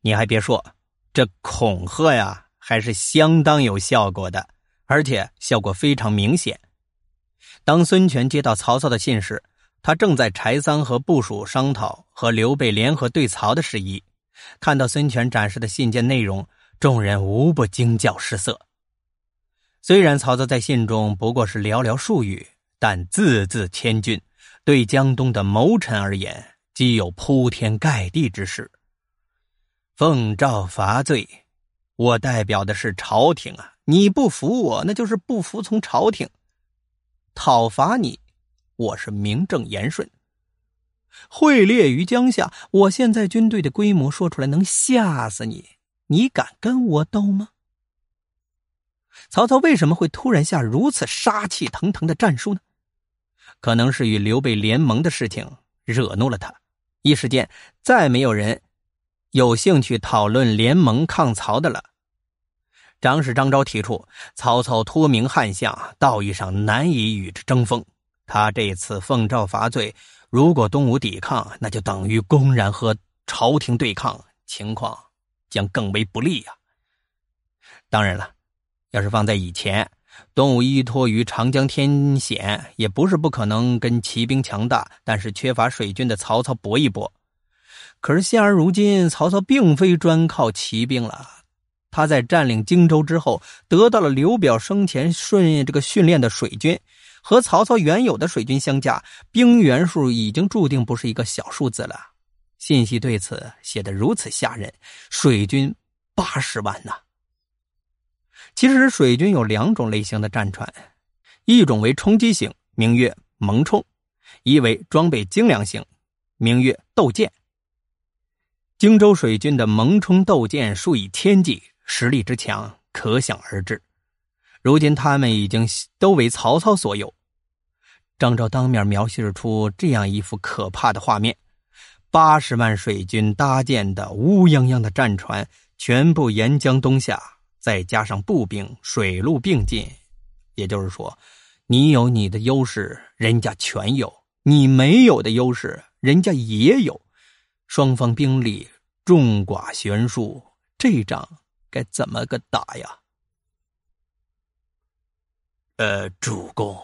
你还别说，这恐吓呀，还是相当有效果的，而且效果非常明显。当孙权接到曹操的信时，他正在柴桑和部属商讨和刘备联合对曹的事宜。看到孙权展示的信件内容，众人无不惊叫失色。虽然曹操在信中不过是寥寥数语，但字字千钧，对江东的谋臣而言，既有铺天盖地之势。奉诏伐罪，我代表的是朝廷啊！你不服我，那就是不服从朝廷。讨伐你，我是名正言顺。会列于江夏，我现在军队的规模说出来能吓死你，你敢跟我斗吗？曹操为什么会突然下如此杀气腾腾的战书呢？可能是与刘备联盟的事情惹怒了他，一时间再没有人有兴趣讨论联盟抗曹的了。长史张昭提出，曹操托名汉相，道义上难以与之争锋。他这次奉诏伐罪，如果东吴抵抗，那就等于公然和朝廷对抗，情况将更为不利呀。当然了。要是放在以前，东吴依托于长江天险，也不是不可能跟骑兵强大但是缺乏水军的曹操搏一搏。可是现而如今，曹操并非专靠骑兵了。他在占领荆州之后，得到了刘表生前顺这个训练的水军，和曹操原有的水军相加，兵员数已经注定不是一个小数字了。信息对此写得如此吓人，水军八十万呐！其实水军有两种类型的战船，一种为冲击型，名曰蒙冲；一为装备精良型，名曰斗舰。荆州水军的蒙冲斗舰数以千计，实力之强可想而知。如今他们已经都为曹操所有。张昭当面描写出这样一幅可怕的画面：八十万水军搭建的乌泱泱的战船，全部沿江东下。再加上步兵，水陆并进，也就是说，你有你的优势，人家全有；你没有的优势，人家也有。双方兵力众寡悬殊，这仗该怎么个打呀？呃，主公，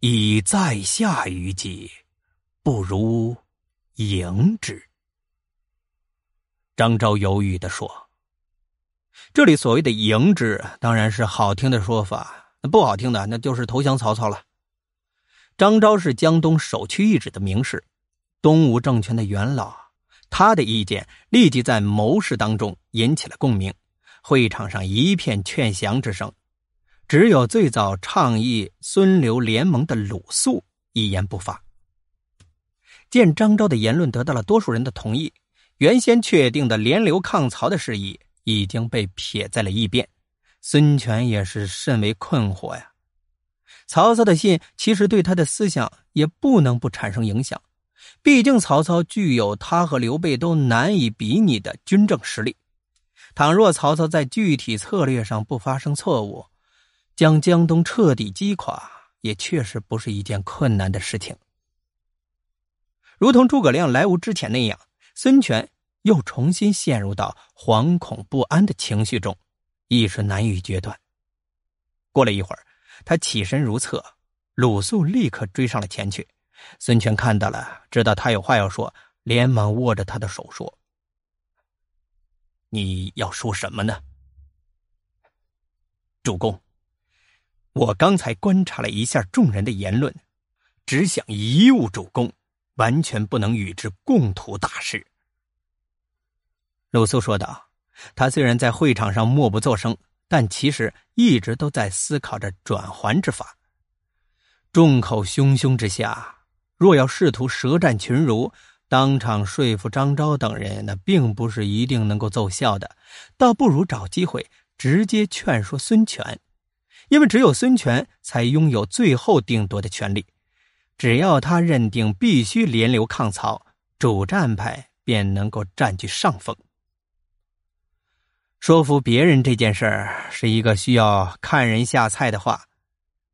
以在下于计，不如迎之。张昭犹豫的说。这里所谓的“迎之”，当然是好听的说法；那不好听的，那就是投降曹操了。张昭是江东首屈一指的名士，东吴政权的元老，他的意见立即在谋士当中引起了共鸣，会场上一片劝降之声。只有最早倡议孙刘联盟的鲁肃一言不发。见张昭的言论得到了多数人的同意，原先确定的联刘抗曹的事宜。已经被撇在了一边，孙权也是甚为困惑呀。曹操的信其实对他的思想也不能不产生影响，毕竟曹操具有他和刘备都难以比拟的军政实力。倘若曹操在具体策略上不发生错误，将江东彻底击垮，也确实不是一件困难的事情。如同诸葛亮来吴之前那样，孙权。又重新陷入到惶恐不安的情绪中，一时难以决断。过了一会儿，他起身如厕，鲁肃立刻追上了前去。孙权看到了，知道他有话要说，连忙握着他的手说：“你要说什么呢？”主公，我刚才观察了一下众人的言论，只想贻误主公，完全不能与之共图大事。鲁肃说道：“他虽然在会场上默不作声，但其实一直都在思考着转圜之法。众口汹汹之下，若要试图舌战群儒，当场说服张昭等人，那并不是一定能够奏效的。倒不如找机会直接劝说孙权，因为只有孙权才拥有最后定夺的权利。只要他认定必须联刘抗曹，主战派便能够占据上风。”说服别人这件事儿是一个需要看人下菜的话。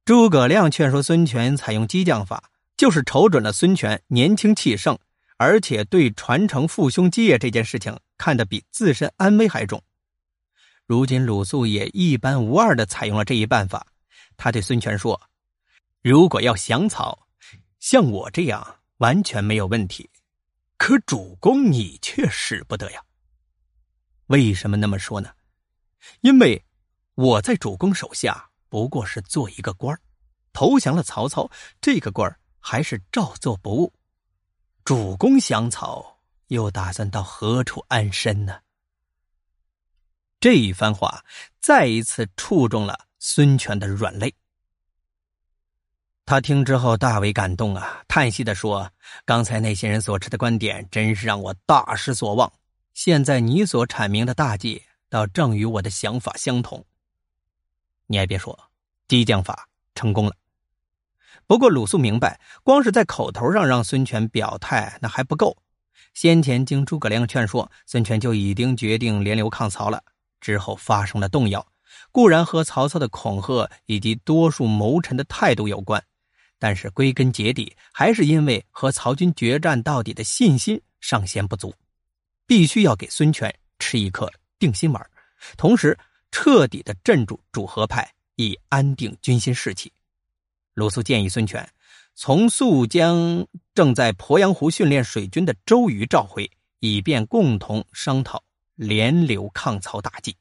诸葛亮劝说孙权采用激将法，就是瞅准了孙权年轻气盛，而且对传承父兄基业这件事情看得比自身安危还重。如今鲁肃也一般无二的采用了这一办法。他对孙权说：“如果要降曹，像我这样完全没有问题，可主公你却使不得呀。为什么那么说呢？因为我在主公手下不过是做一个官投降了曹操，这个官还是照做不误。主公降曹，又打算到何处安身呢？”这一番话再一次触中了孙权的软肋。他听之后大为感动啊，叹息的说：“刚才那些人所持的观点，真是让我大失所望。现在你所阐明的大计，倒正与我的想法相同。你还别说，激将法成功了。不过鲁肃明白，光是在口头上让孙权表态那还不够。先前经诸葛亮劝说，孙权就已经决定联刘抗曹了。之后发生了动摇，固然和曹操的恐吓以及多数谋臣的态度有关。”但是归根结底，还是因为和曹军决战到底的信心尚嫌不足，必须要给孙权吃一颗定心丸，同时彻底的镇住主和派，以安定军心士气。鲁肃建议孙权从速将正在鄱阳湖训练水军的周瑜召回，以便共同商讨联刘抗曹大计。